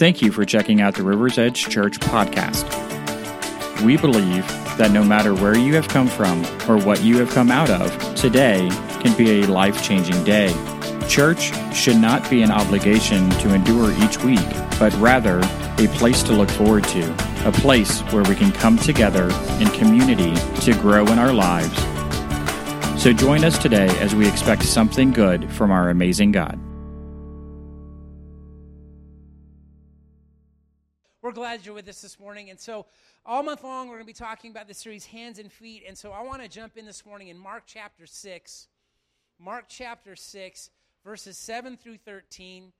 Thank you for checking out the River's Edge Church podcast. We believe that no matter where you have come from or what you have come out of, today can be a life changing day. Church should not be an obligation to endure each week, but rather a place to look forward to, a place where we can come together in community to grow in our lives. So join us today as we expect something good from our amazing God. We're glad you're with us this morning. And so, all month long, we're going to be talking about the series Hands and Feet. And so, I want to jump in this morning in Mark chapter 6. Mark chapter 6, verses 7 through 13.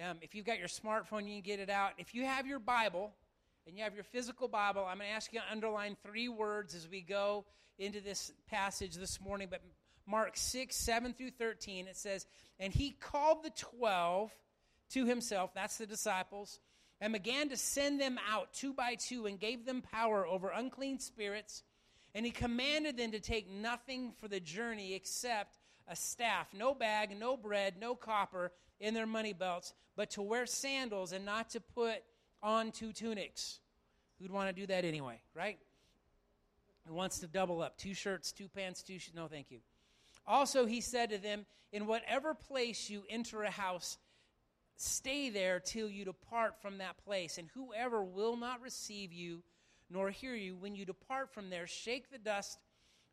Um, if you've got your smartphone, you can get it out. If you have your Bible and you have your physical Bible, I'm going to ask you to underline three words as we go into this passage this morning. But Mark 6, 7 through 13, it says, And he called the twelve to himself, that's the disciples, and began to send them out two by two and gave them power over unclean spirits. And he commanded them to take nothing for the journey except a staff, no bag, no bread, no copper in their money belts, but to wear sandals and not to put on two tunics. Who'd want to do that anyway, right? Who wants to double up? Two shirts, two pants, two shoes? No, thank you. Also, he said to them, In whatever place you enter a house, stay there till you depart from that place. And whoever will not receive you nor hear you, when you depart from there, shake the dust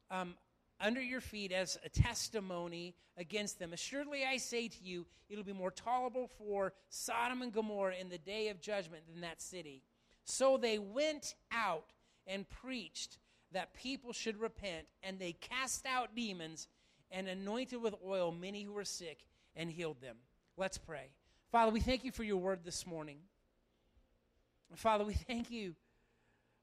um, under your feet as a testimony against them. Assuredly, I say to you, it'll be more tolerable for Sodom and Gomorrah in the day of judgment than that city. So they went out and preached that people should repent, and they cast out demons and anointed with oil many who were sick and healed them. Let's pray. Father, we thank you for your word this morning. Father, we thank you.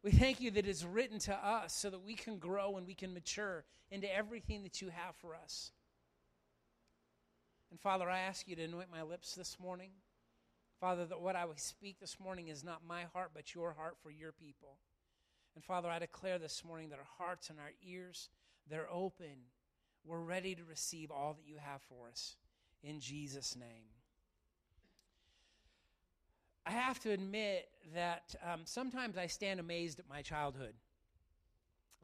We thank you that it's written to us so that we can grow and we can mature into everything that you have for us. And Father, I ask you to anoint my lips this morning. Father, that what I will speak this morning is not my heart, but your heart for your people. And Father, I declare this morning that our hearts and our ears, they're open. We're ready to receive all that you have for us. In Jesus' name. I have to admit that um, sometimes I stand amazed at my childhood.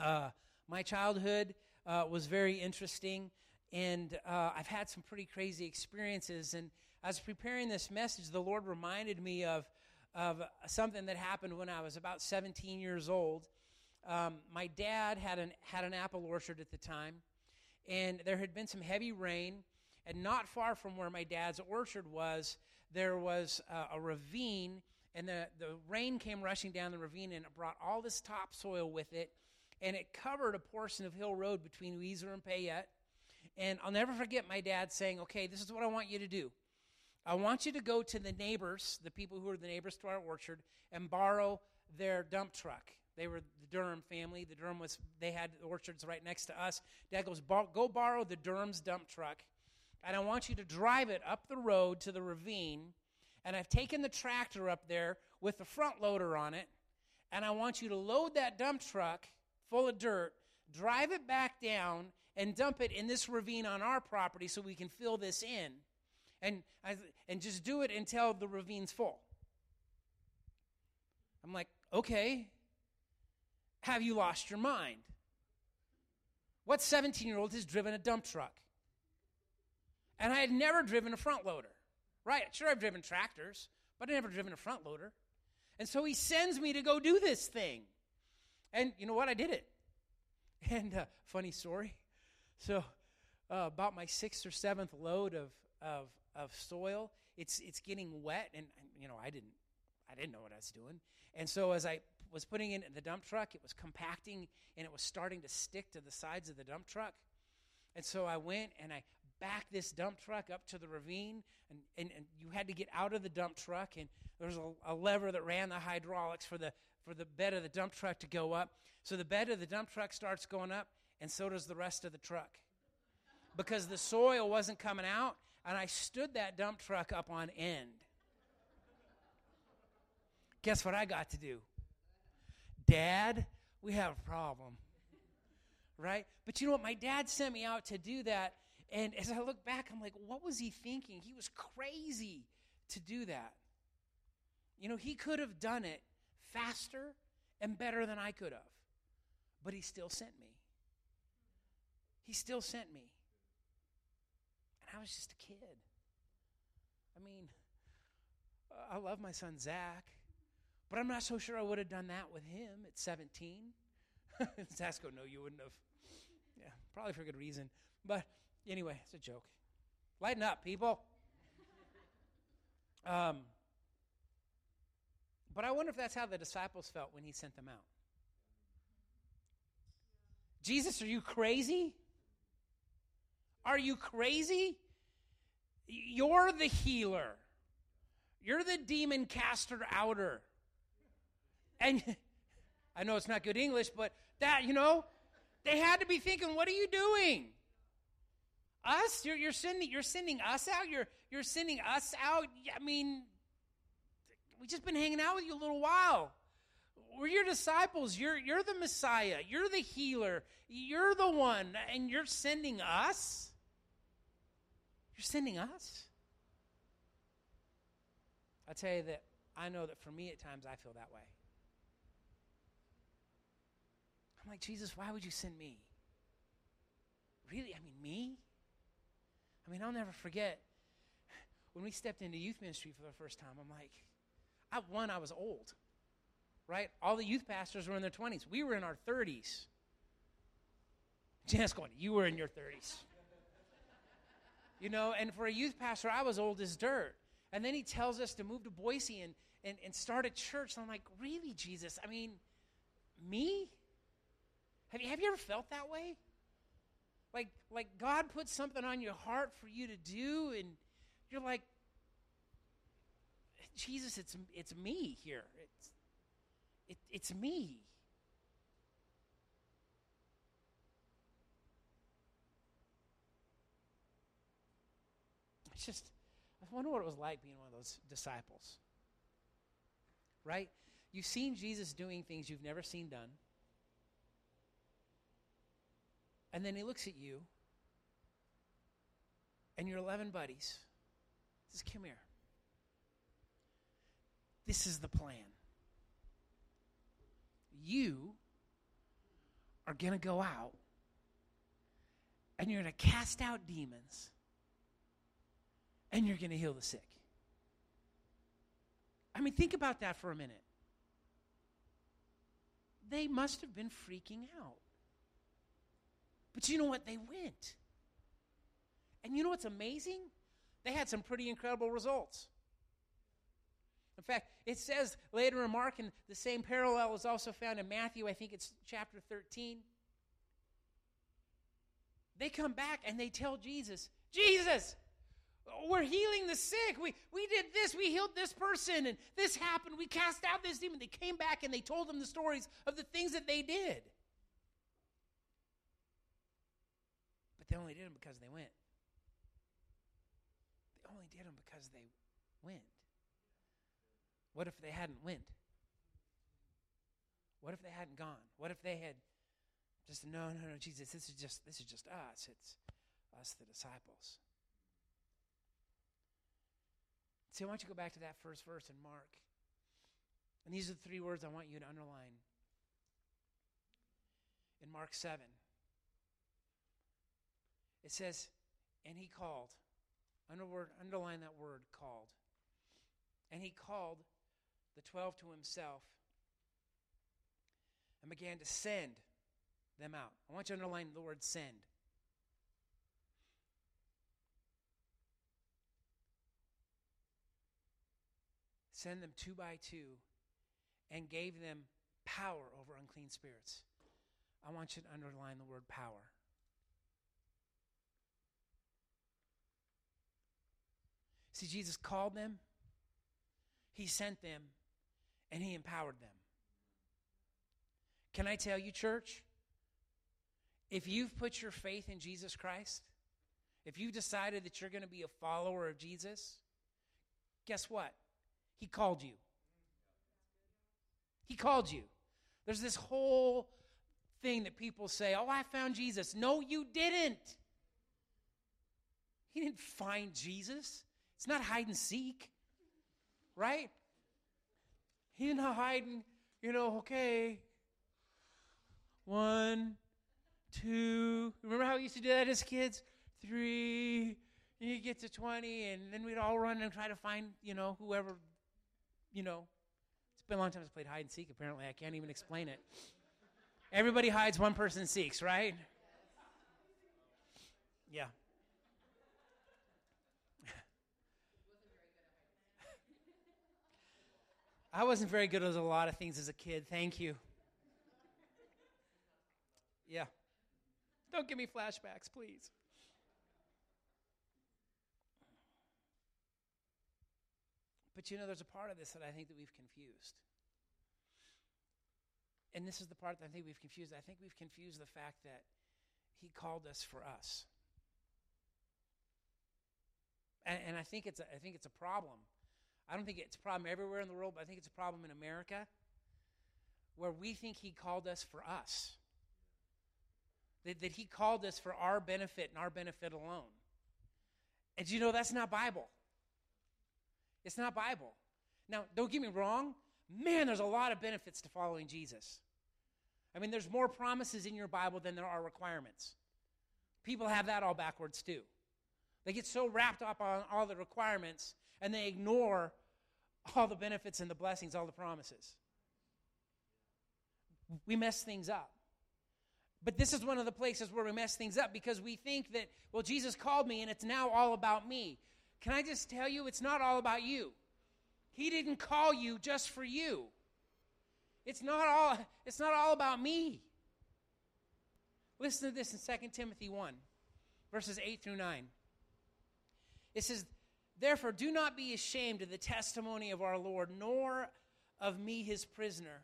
Uh, my childhood uh, was very interesting, and uh, I've had some pretty crazy experiences. And as preparing this message, the Lord reminded me of, of something that happened when I was about 17 years old. Um, my dad had an, had an apple orchard at the time, and there had been some heavy rain. And not far from where my dad's orchard was, there was uh, a ravine, and the, the rain came rushing down the ravine, and it brought all this topsoil with it, and it covered a portion of Hill Road between Weiser and Payette. And I'll never forget my dad saying, Okay, this is what I want you to do. I want you to go to the neighbors, the people who are the neighbors to our orchard, and borrow their dump truck. They were the Durham family. The Durham was, they had orchards right next to us. Dad goes, Go borrow the Durham's dump truck and I want you to drive it up the road to the ravine. And I've taken the tractor up there with the front loader on it, and I want you to load that dump truck full of dirt, drive it back down, and dump it in this ravine on our property so we can fill this in. And, and just do it until the ravine's full. I'm like, okay, have you lost your mind? What 17 year old has driven a dump truck? And I had never driven a front loader. Right, sure, I've driven tractors, but I've never driven a front loader. And so he sends me to go do this thing. And you know what? I did it. And uh, funny story. So, uh, about my sixth or seventh load of, of, of soil, it's, it's getting wet. And, and, you know, I didn't, I didn't know what I was doing. And so, as I was putting it in the dump truck, it was compacting and it was starting to stick to the sides of the dump truck. And so I went and I back this dump truck up to the ravine, and, and, and you had to get out of the dump truck, and there was a, a lever that ran the hydraulics for the, for the bed of the dump truck to go up. So the bed of the dump truck starts going up, and so does the rest of the truck. Because the soil wasn't coming out, and I stood that dump truck up on end. Guess what I got to do? Dad, we have a problem. Right? But you know what? My dad sent me out to do that and as I look back, I'm like, what was he thinking? He was crazy to do that. You know, he could have done it faster and better than I could have, but he still sent me. He still sent me. And I was just a kid. I mean, I love my son Zach, but I'm not so sure I would have done that with him at 17. Zach's go, no, you wouldn't have. Yeah, probably for good reason. But anyway, it's a joke. Lighten up, people. Um, but I wonder if that's how the disciples felt when he sent them out. Jesus, are you crazy? Are you crazy? You're the healer. You're the demon caster outer. And I know it's not good English, but that, you know, they had to be thinking, what are you doing? Us? You're, you're, sending, you're sending us out? You're, you're sending us out? I mean, we've just been hanging out with you a little while. We're your disciples. You're, you're the Messiah. You're the healer. You're the one. And you're sending us? You're sending us? I tell you that I know that for me at times I feel that way. I'm like, Jesus, why would you send me? Really? I mean, me? I mean, I'll never forget when we stepped into youth ministry for the first time. I'm like, I, one, I was old, right? All the youth pastors were in their 20s. We were in our 30s. Jan's going, You were in your 30s. you know, and for a youth pastor, I was old as dirt. And then he tells us to move to Boise and, and, and start a church. And I'm like, Really, Jesus? I mean, me? Have you, have you ever felt that way? Like, like God put something on your heart for you to do, and you're like, Jesus, it's, it's me here. It's, it, it's me. It's just, I wonder what it was like being one of those disciples. Right? You've seen Jesus doing things you've never seen done. And then he looks at you and your 11 buddies. Says, Come here. This is the plan. You are going to go out and you're going to cast out demons and you're going to heal the sick. I mean, think about that for a minute. They must have been freaking out. But you know what? They went. And you know what's amazing? They had some pretty incredible results. In fact, it says later in Mark, and the same parallel is also found in Matthew, I think it's chapter 13. They come back and they tell Jesus, Jesus, we're healing the sick. We, we did this. We healed this person, and this happened. We cast out this demon. They came back and they told them the stories of the things that they did. But they only did them because they went. They only did them because they went. What if they hadn't went? What if they hadn't gone? What if they had just no, no, no, Jesus, this is just this is just us. It's us, the disciples. See, I want you to go back to that first verse in Mark. And these are the three words I want you to underline. In Mark 7, it says, and he called. Underline that word, called. And he called the twelve to himself and began to send them out. I want you to underline the word send. Send them two by two and gave them power over unclean spirits. I want you to underline the word power. See, Jesus called them, He sent them, and He empowered them. Can I tell you, church? If you've put your faith in Jesus Christ, if you've decided that you're going to be a follower of Jesus, guess what? He called you. He called you. There's this whole thing that people say, Oh, I found Jesus. No, you didn't. He didn't find Jesus. It's not hide and seek, right? He's not hiding, you know, okay. One, two. Remember how we used to do that as kids? Three. You get to 20, and then we'd all run and try to find, you know, whoever, you know. It's been a long time since I played hide and seek, apparently. I can't even explain it. Everybody hides, one person seeks, right? Yeah. I wasn't very good at a lot of things as a kid. Thank you. Yeah. Don't give me flashbacks, please. But you know, there's a part of this that I think that we've confused. And this is the part that I think we've confused. I think we've confused the fact that He called us for us. And, and I think it's a, I think it's a problem. I don't think it's a problem everywhere in the world, but I think it's a problem in America where we think He called us for us. That, that He called us for our benefit and our benefit alone. And you know that's not Bible. It's not Bible. Now, don't get me wrong. Man, there's a lot of benefits to following Jesus. I mean, there's more promises in your Bible than there are requirements. People have that all backwards too. They get so wrapped up on all the requirements and they ignore all the benefits and the blessings, all the promises. We mess things up. But this is one of the places where we mess things up because we think that, well, Jesus called me and it's now all about me. Can I just tell you, it's not all about you. He didn't call you just for you. It's not all, it's not all about me. Listen to this in 2 Timothy 1, verses 8 through 9. It says, Therefore, do not be ashamed of the testimony of our Lord, nor of me, his prisoner,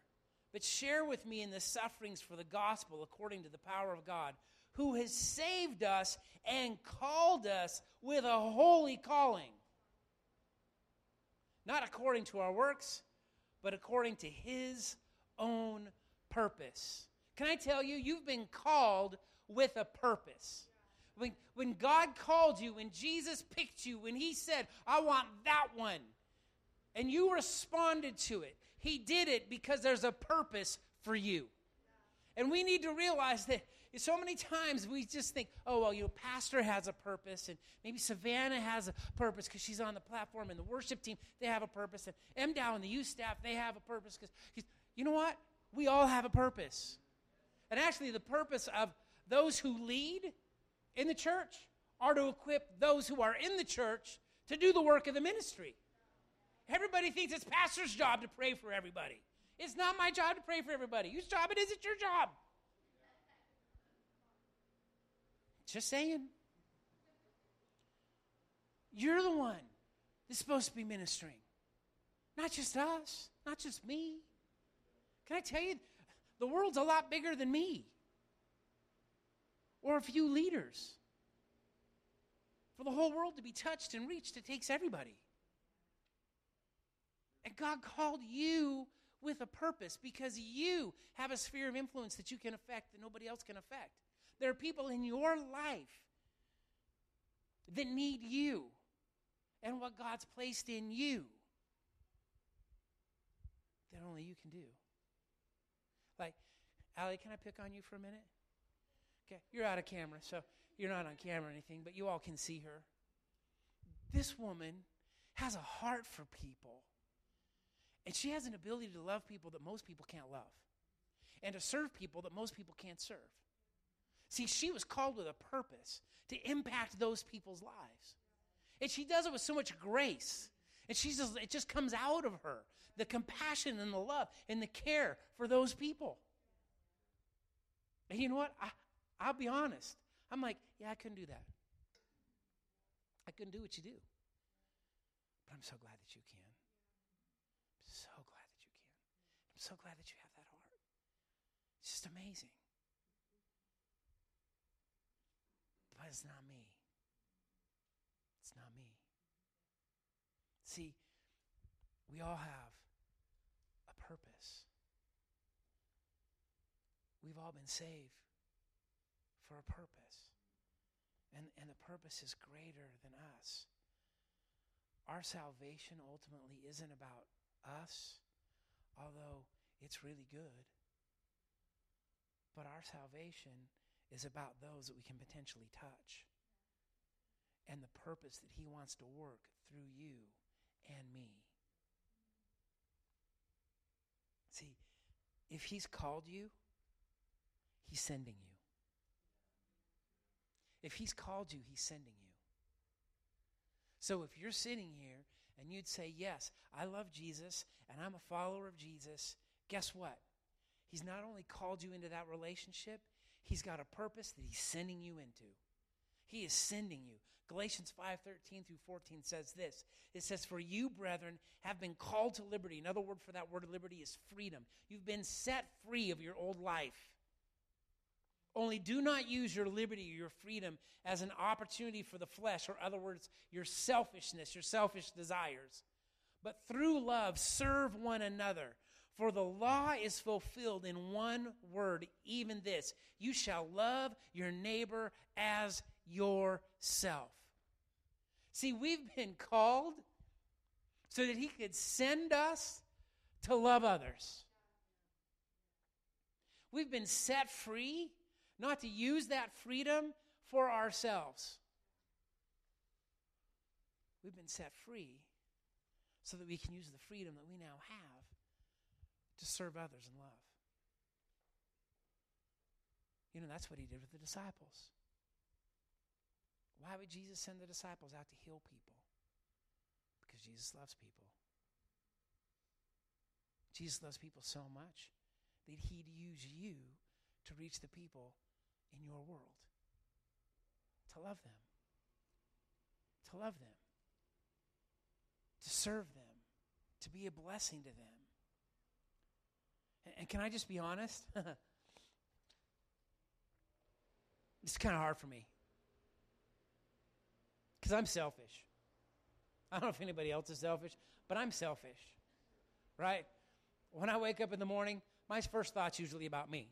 but share with me in the sufferings for the gospel according to the power of God, who has saved us and called us with a holy calling. Not according to our works, but according to his own purpose. Can I tell you, you've been called with a purpose. When, when God called you, when Jesus picked you, when He said, I want that one, and you responded to it, He did it because there's a purpose for you. And we need to realize that so many times we just think, oh, well, you know, pastor has a purpose, and maybe Savannah has a purpose because she's on the platform, and the worship team, they have a purpose, and M Dow and the youth staff, they have a purpose because, you know what? We all have a purpose. And actually, the purpose of those who lead in the church are to equip those who are in the church to do the work of the ministry. Everybody thinks it's pastor's job to pray for everybody. It's not my job to pray for everybody. Whose job it is, it's your job. Just saying. You're the one that's supposed to be ministering. Not just us, not just me. Can I tell you, the world's a lot bigger than me or a few leaders. For the whole world to be touched and reached, it takes everybody. And God called you with a purpose because you have a sphere of influence that you can affect that nobody else can affect. There are people in your life that need you and what God's placed in you that only you can do. Like, Allie, can I pick on you for a minute? Okay, you're out of camera, so you're not on camera or anything, but you all can see her. This woman has a heart for people. And she has an ability to love people that most people can't love, and to serve people that most people can't serve. See, she was called with a purpose to impact those people's lives. And she does it with so much grace. And she just, it just comes out of her the compassion and the love and the care for those people. And you know what? I, I'll be honest. I'm like, yeah, I couldn't do that. I couldn't do what you do. But I'm so glad that you can. I'm so glad that you can. I'm so glad that you have that heart. It's just amazing. But it's not me. It's not me. See, we all have a purpose. We've all been saved for a purpose. And, and the purpose is greater than us. Our salvation ultimately isn't about us. although it's really good. But our salvation is about those that we can potentially touch and the purpose that He wants to work through you and me. See, if He's called you, He's sending you. If He's called you, He's sending you. So if you're sitting here and you'd say, Yes, I love Jesus and I'm a follower of Jesus, guess what? He's not only called you into that relationship, He's got a purpose that He's sending you into. He is sending you. Galatians 5:13 through 14 says this. It says for you brethren have been called to liberty. Another word for that word liberty is freedom. You've been set free of your old life. Only do not use your liberty, your freedom, as an opportunity for the flesh, or other words, your selfishness, your selfish desires. But through love, serve one another. For the law is fulfilled in one word, even this you shall love your neighbor as yourself. See, we've been called so that He could send us to love others. We've been set free not to use that freedom for ourselves. We've been set free so that we can use the freedom that we now have to serve others in love. You know, that's what he did with the disciples. Why would Jesus send the disciples out to heal people? Because Jesus loves people. Jesus loves people so much that he'd use you to reach the people in your world. To love them. To love them. To serve them. To be a blessing to them. And, and can I just be honest? it's kind of hard for me. Because I'm selfish. I don't know if anybody else is selfish, but I'm selfish. Right? When I wake up in the morning, my first thought's usually about me.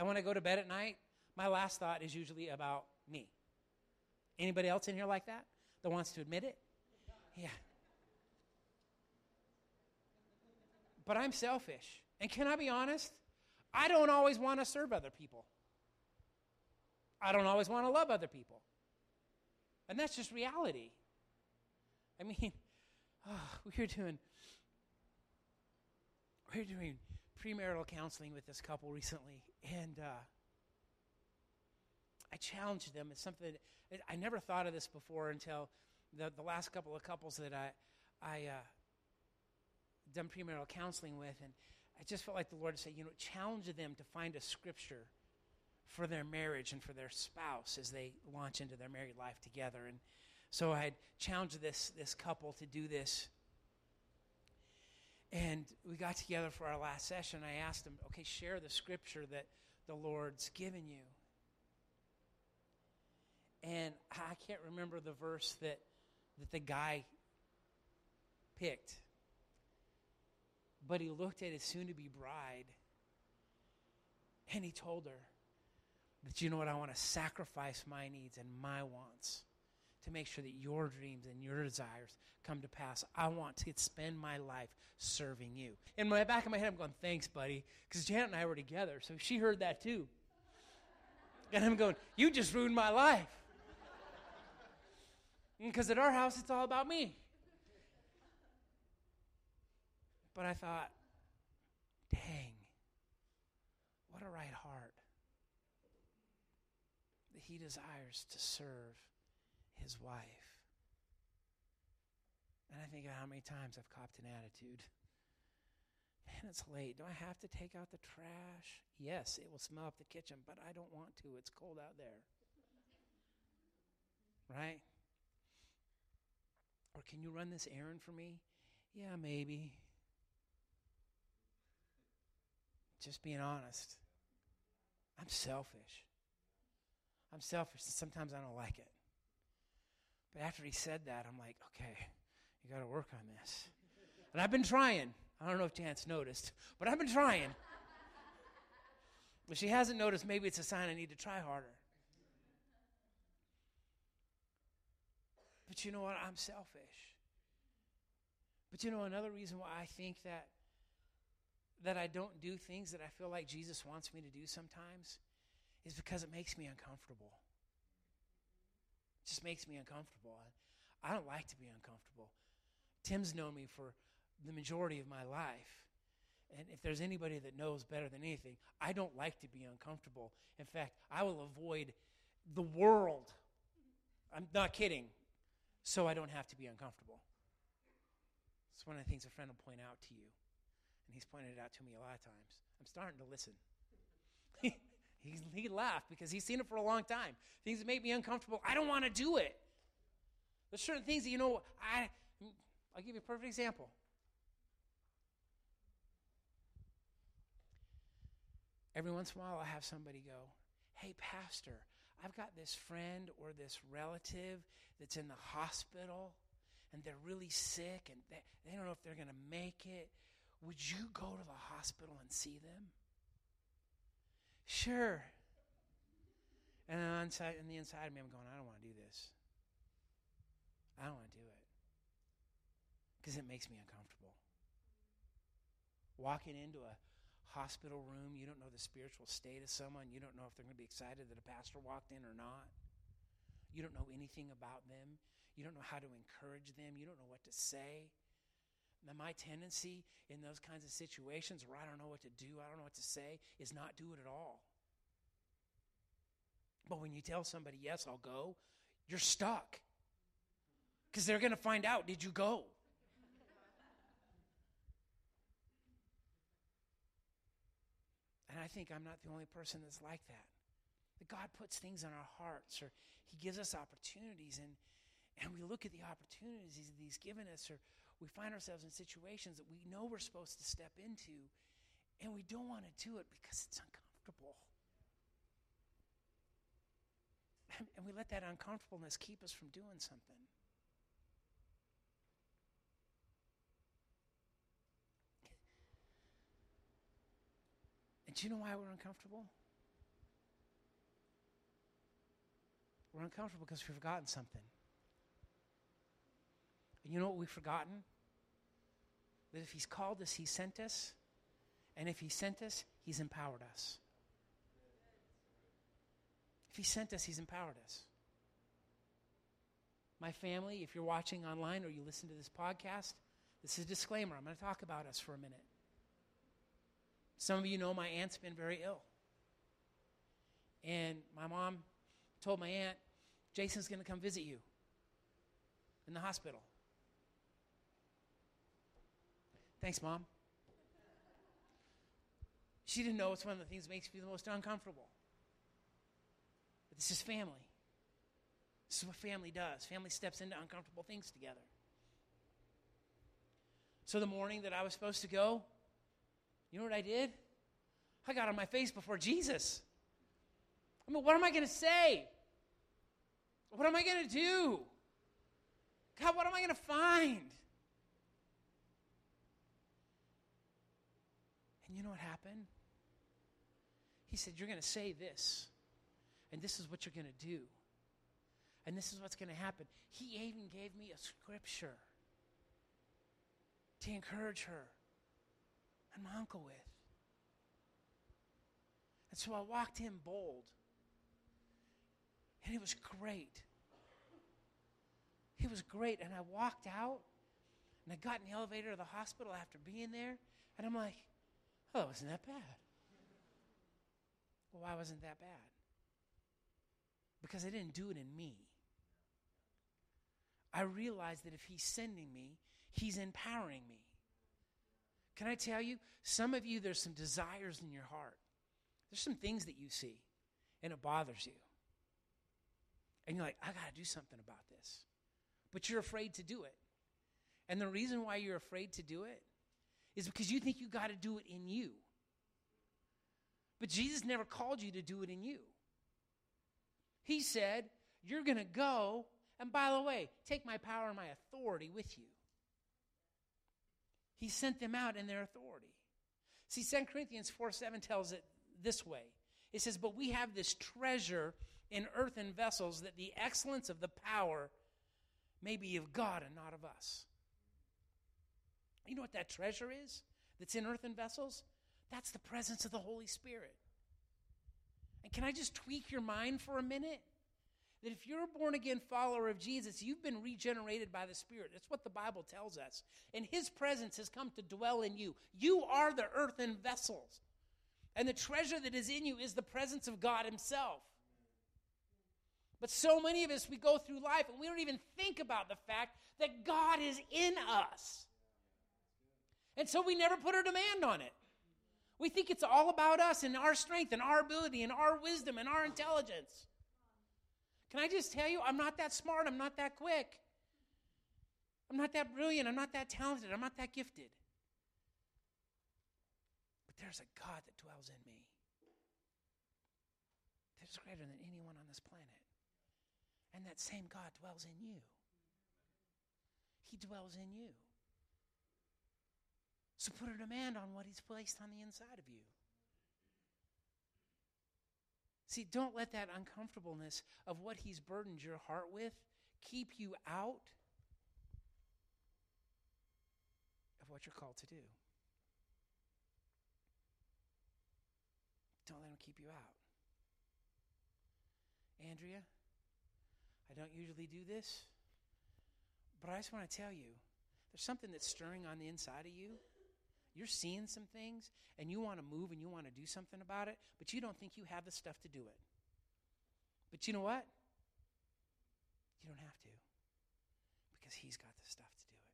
And when I go to bed at night, my last thought is usually about me. Anybody else in here like that that wants to admit it? Yeah. But I'm selfish. And can I be honest? I don't always want to serve other people. I don't always want to love other people. And that's just reality. I mean, oh, we're doing we're doing premarital counseling with this couple recently, and uh, I challenged them. It's something that I never thought of this before until the, the last couple of couples that I I uh, done premarital counseling with, and I just felt like the Lord said, you know, challenge them to find a scripture for their marriage and for their spouse as they launch into their married life together. And so I had challenged this this couple to do this and we got together for our last session. I asked him, okay, share the scripture that the Lord's given you. And I can't remember the verse that, that the guy picked. But he looked at his soon to be bride and he told her that, you know what, I want to sacrifice my needs and my wants to make sure that your dreams and your desires come to pass. I want to spend my life serving you. In my back of my head, I'm going, thanks, buddy, because Janet and I were together, so she heard that too. And I'm going, you just ruined my life. Mm, because at our house, it's all about me. But I thought, dang, what a right heart that he desires to serve his wife. And I think of how many times I've copped an attitude. Man, it's late. Do I have to take out the trash? Yes, it will smell up the kitchen, but I don't want to. It's cold out there. Right? Or can you run this errand for me? Yeah, maybe. Just being honest. I'm selfish. I'm selfish, and sometimes I don't like it. But after he said that, I'm like, okay, you got to work on this. And I've been trying. I don't know if Jan's noticed, but I've been trying. If she hasn't noticed, maybe it's a sign I need to try harder. But you know what? I'm selfish. But you know, another reason why I think that that I don't do things that I feel like Jesus wants me to do sometimes is because it makes me uncomfortable. Just makes me uncomfortable. I, I don't like to be uncomfortable. Tim's known me for the majority of my life. And if there's anybody that knows better than anything, I don't like to be uncomfortable. In fact, I will avoid the world. I'm not kidding. So I don't have to be uncomfortable. It's one of the things a friend will point out to you. And he's pointed it out to me a lot of times. I'm starting to listen. he, he laughed because he's seen it for a long time. Things that make me uncomfortable, I don't want to do it. There's certain things that, you know, I, I'll give you a perfect example. Every once in a while, I'll have somebody go, Hey, Pastor, I've got this friend or this relative that's in the hospital and they're really sick and they, they don't know if they're going to make it. Would you go to the hospital and see them? Sure. And on, inside, on the inside of me, I'm going, I don't want to do this. I don't want to do it because it makes me uncomfortable. Walking into a hospital room, you don't know the spiritual state of someone, you don't know if they're going to be excited that a pastor walked in or not. You don't know anything about them. You don't know how to encourage them. You don't know what to say. My tendency in those kinds of situations where I don't know what to do, I don't know what to say, is not do it at all. But when you tell somebody, yes, I'll go, you're stuck. Because they're going to find out, did you go? And I think I'm not the only person that's like that. That God puts things in our hearts, or He gives us opportunities, and, and we look at the opportunities that He's given us, or we find ourselves in situations that we know we're supposed to step into, and we don't want to do it because it's uncomfortable. And, we let that uncomfortableness keep us from doing something. And do you know why we're uncomfortable? We're uncomfortable because we've forgotten something. And you know what we've forgotten? That if He's called us, He sent us. And if He sent us, He's empowered us. If He sent us, He's empowered us. My family, if you're watching online or you listen to this podcast, this is a disclaimer. I'm going to talk about us for a minute. Some of you know my aunt's been very ill. And my mom told my aunt, Jason's going to come visit you in the hospital. Thanks, Mom. She didn't know it's one of the things that makes me the most uncomfortable. But this is family. This is what family does. Family steps into uncomfortable things together. So the morning that I was supposed to go, you know what I did? I got on my face before Jesus. I mean, what am I going to say? What am I going to do? God, what am I going to find? And you know what happened? He said, You're going to say this, and this is what you're going to do, and this is what's going to happen. He even gave me a scripture to encourage her and my uncle with. And so I walked in bold. And it was great. It was great. And I walked out and I got in the elevator of the hospital after being there. And I'm like, oh, it wasn't that bad. Well, why wasn't that bad? Because I didn't do it in me. I realized that if He's sending me, He's empowering me. Can I tell you, some of you, there's some desires in your heart. There's some things that you see, and it bothers you. And you're like, I got to do something about this. But you're afraid to do it. And the reason why you're afraid to do it is because you think you got to do it in you. But Jesus never called you to do it in you. He said, You're going to go, and by the way, take my power and my authority with you. He sent them out in their authority. See, 2 Corinthians 4 7 tells it this way it says, But we have this treasure in earthen vessels that the excellence of the power may be of God and not of us. You know what that treasure is? that's in earthen vessels, that's the presence of the Holy Spirit. And can I just tweak your mind for a minute? That if you're a born again follower of Jesus, you've been regenerated by the Spirit. That's what the Bible tells us. And His presence has come to dwell in you. You are the earthen vessels. And the treasure that is in you is the presence of God Himself. But so many of us, we go through life and we don't even think about the fact that God is in us. And so we never put a demand on it. We think it's all about us and our strength and our ability and our wisdom and our intelligence. Can I just tell you, I'm not that smart. I'm not that quick. I'm not that brilliant. I'm not that talented. I'm not that gifted. But there's a God that dwells in me that is greater than anyone on this planet. And that same God dwells in you. He dwells in you. So put a demand on what He's placed on the inside of you. See, don't let that uncomfortableness of what He's burdened your heart with keep you out of what you're called to do. Don't let Him keep you out. Andrea, I don't usually do this, but I just want to tell you there's something that's stirring on the inside of you. You're seeing some things and you want to move and you want to do something about it, but you don't think you have the stuff to do it. But you know what? You don't have to because He's got the stuff to do it.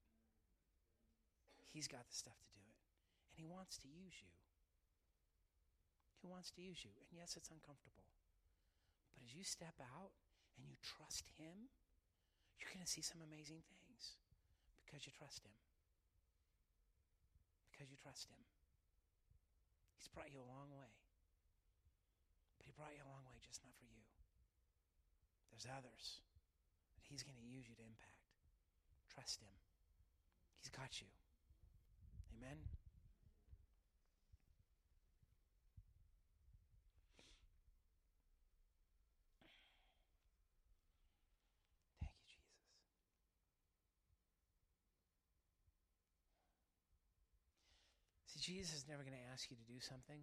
He's got the stuff to do it. And He wants to use you. He wants to use you. And yes, it's uncomfortable. But as you step out and you trust Him, you're going to see some amazing things because you trust Him. Because you trust Him. He's brought you a long way. But He brought you a long way just not for you. There's others that He's going to use you to impact. Trust Him. He's got you. Amen. Jesus is never going to ask you to do something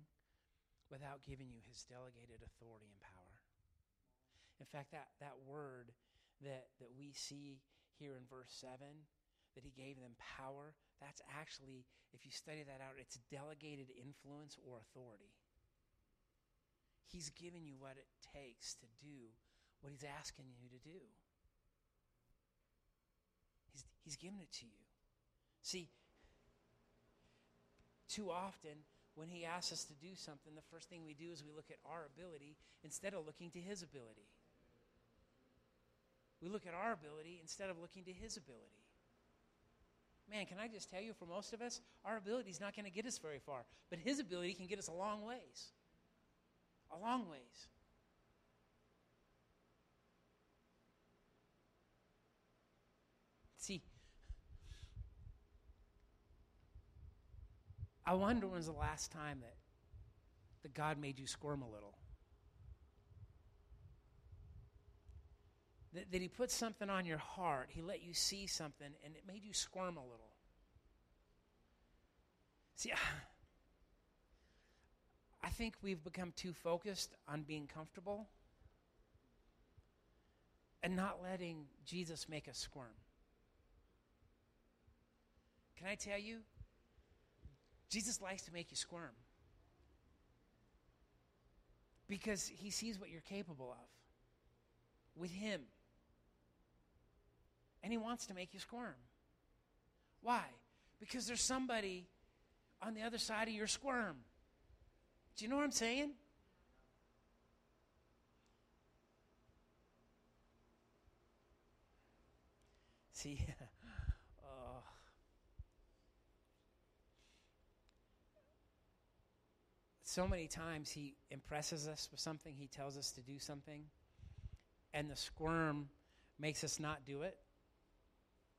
without giving you his delegated authority and power. In fact, that, that word that, that we see here in verse 7, that he gave them power, that's actually, if you study that out, it's delegated influence or authority. He's given you what it takes to do what he's asking you to do. He's, he's given it to you. See, too often, when He asks us to do something, the first thing we do is we look at our ability instead of looking to His ability. We look at our ability instead of looking to His ability. Man, can I just tell you, for most of us, our ability is not going to get us very far, but His ability can get us a long ways. A long ways. See, I wonder when's the last time that, that God made you squirm a little. That, that He put something on your heart, He let you see something, and it made you squirm a little. See, I think we've become too focused on being comfortable and not letting Jesus make us squirm. Can I tell you? Jesus likes to make you squirm because he sees what you're capable of with him. And he wants to make you squirm. Why? Because there's somebody on the other side of your squirm. Do you know what I'm saying? See, so many times he impresses us with something, he tells us to do something, and the squirm makes us not do it.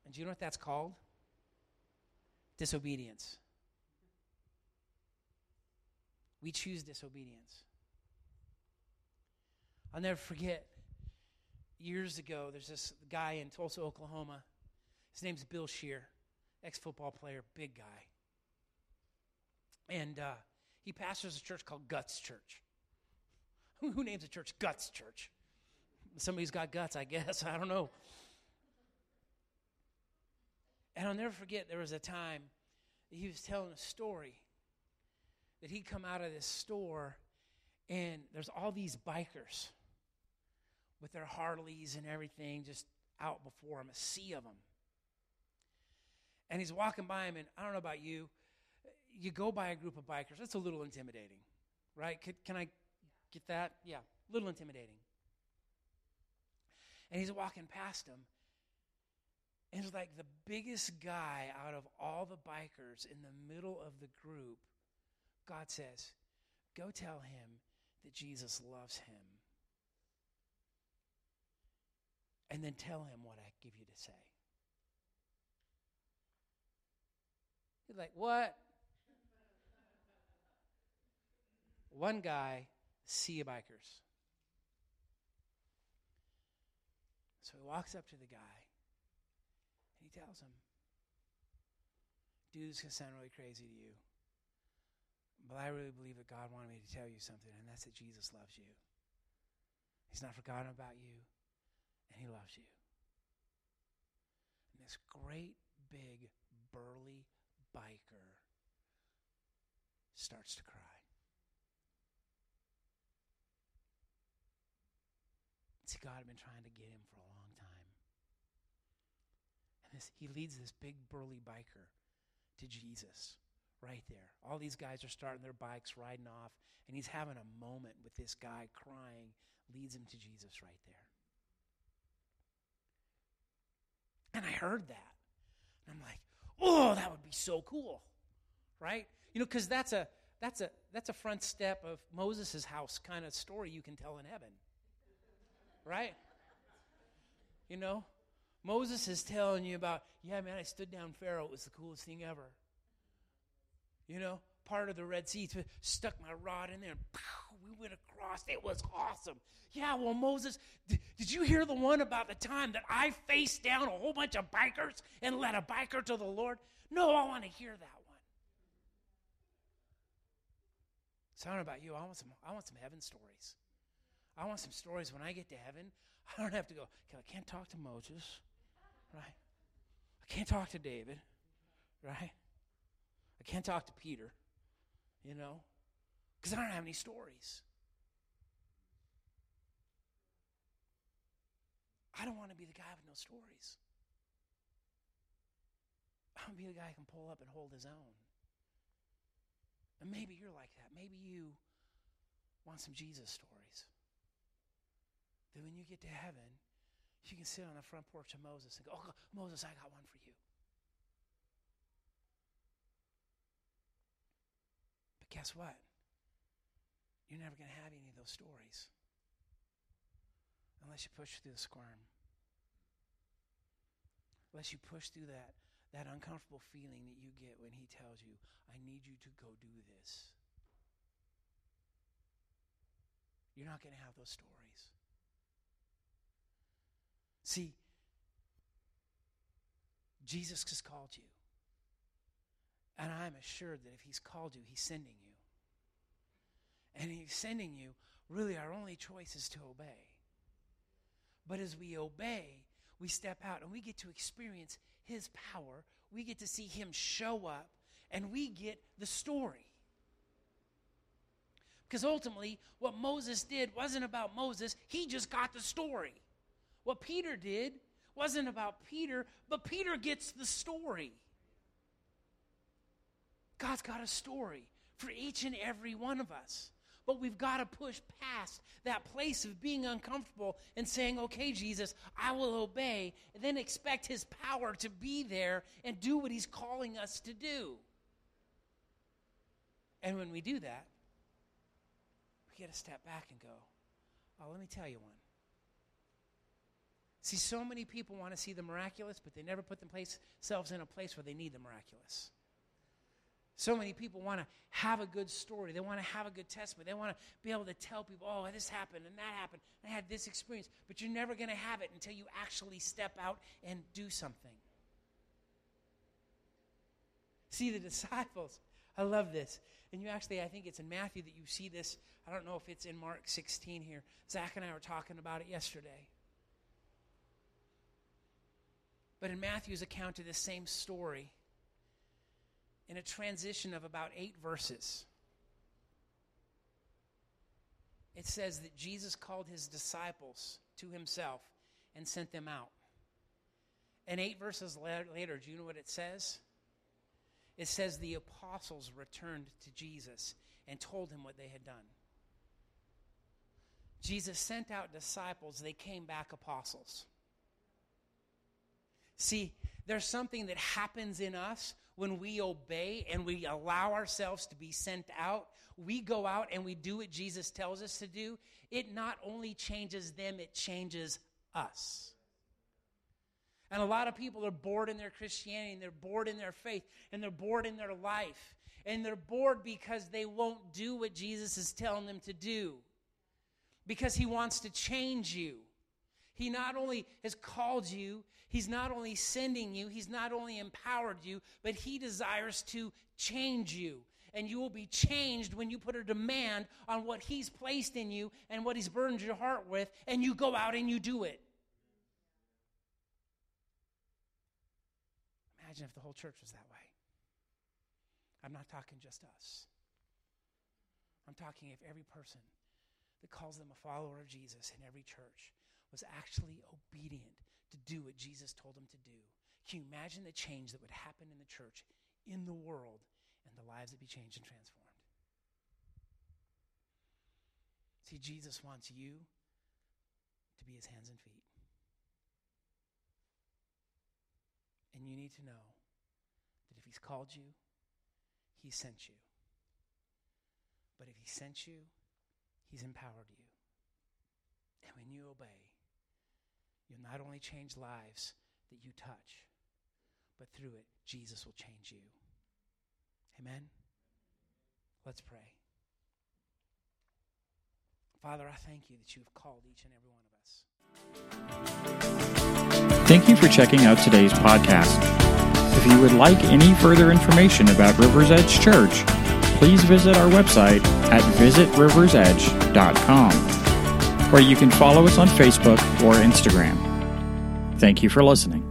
And do you know what that's called? Disobedience. We choose disobedience. I'll never forget years ago, there's this guy in Tulsa, Oklahoma. His name's Bill Shear, ex football player, big guy. And uh, he pastors a church called Guts Church. Who, names a church Guts Church? Somebody's got guts, I guess. I don't know. And I'll never forget there was a time he was telling a story that he'd come out of this store and there's all these bikers with their Harleys and everything just out before him, a sea of them. And he's walking by him, and I don't know about you, you go by a group of bikers, that's a little intimidating, right? Can, can I get that? Yeah, a little intimidating. And he's walking past him, and it's like the biggest guy out of all the bikers in the middle of the group. God says, Go tell him that Jesus loves him. And then tell him what I give you to say. He's like, What? One guy, sea bikers. So he walks up to the guy and he tells him, Dude, this is going to sound really crazy to you. But I really believe that God wanted me to tell you something, and that's that Jesus loves you. He's not forgotten about you, and He loves you. And this great, big, burly biker starts to cry. See, God had been trying to get him for a long time. And this, he leads this big, burly biker to Jesus right there. All these guys are starting their bikes, riding off, and he's having a moment with this guy crying, leads him to Jesus right there. And I heard that. And I'm like, oh, that would be so cool. Right? You know, because that's a that's a that's a front step of Moses' house kind of story you can tell in heaven. Right? You know? Moses is telling you about, yeah, man, I stood down Pharaoh. It was the coolest thing ever. You know, part of the Red Sea, stuck my rod in there, and pow, we went across. It was awesome. Yeah, well, Moses, did, did you hear the one about the time that I faced down a whole bunch of bikers and led a biker to the Lord? No, I want to hear that one. So I don't know about you. I want some. I want some heaven stories. I want some stories when I get to heaven. I don't have to go. I can't talk to Moses, right? I can't talk to David, right? I can't talk to Peter, you know, because I don't have any stories. I don't want to be the guy with no stories. I want to be the guy who can pull up and hold his own. And maybe you're like that. Maybe you want some Jesus stories. That when you get to heaven, you can sit on the front porch of Moses and go, Oh, Moses, I got one for you. But guess what? You're never going to have any of those stories unless you push through the squirm. Unless you push through that, that uncomfortable feeling that you get when he tells you, I need you to go do this. You're not going to have those stories. See, Jesus has called you. And I'm assured that if He's called you, He's sending you. And He's sending you, really, our only choice is to obey. But as we obey, we step out and we get to experience His power. We get to see Him show up, and we get the story. Because ultimately, what Moses did wasn't about Moses, he just got the story. What Peter did wasn't about Peter, but Peter gets the story. God's got a story for each and every one of us. But we've got to push past that place of being uncomfortable and saying, okay, Jesus, I will obey, and then expect His power to be there and do what He's calling us to do. And when we do that, we get to step back and go, oh, let me tell you one. See, so many people want to see the miraculous, but they never put themselves in a place where they need the miraculous. So many people want to have a good story. They want to have a good testimony. They want to be able to tell people, oh, this happened and that happened. I had this experience. But you're never going to have it until you actually step out and do something. See, the disciples, I love this. And you actually, I think it's in Matthew that you see this. I don't know if it's in Mark 16 here. Zach and I were talking about it yesterday. But in Matthew's account of this same story, in a transition of about eight verses, it says that Jesus called his disciples to himself and sent them out. And eight verses later, do you know what it says? It says the apostles returned to Jesus and told him what they had done. Jesus sent out disciples, they came back apostles. See, there's something that happens in us when we obey and we allow ourselves to be sent out. We go out and we do what Jesus tells us to do. It not only changes them, it changes us. And a lot of people are bored in their Christianity, and they're bored in their faith, and they're bored in their life. And they're bored because they won't do what Jesus is telling them to do. Because he wants to change you. He not only has called you, he's not only sending you, he's not only empowered you, but he desires to change you. And you will be changed when you put a demand on what he's placed in you and what he's burdened your heart with, and you go out and you do it. Imagine if the whole church was that way. I'm not talking just us. I'm talking if every person that calls them a follower of Jesus in every church was actually obedient to do what Jesus told him to do. Can you imagine the change that would happen in the church, in the world, and the lives that be changed and transformed? See, Jesus wants you to be his hands and feet. And you need to know that if He's called you, He sent you. But if He sent you, He's empowered you. And when you obey, you'll not only change lives that you touch, but through it, Jesus will change you. Amen? Let's pray. Father, I thank you that you have called each and every one of us. Thank you for checking out today's podcast. If you would like any further information about Rivers Edge Church, please visit our website at visitriversedge.com, or you can follow us on Facebook or Instagram. Thank you for listening.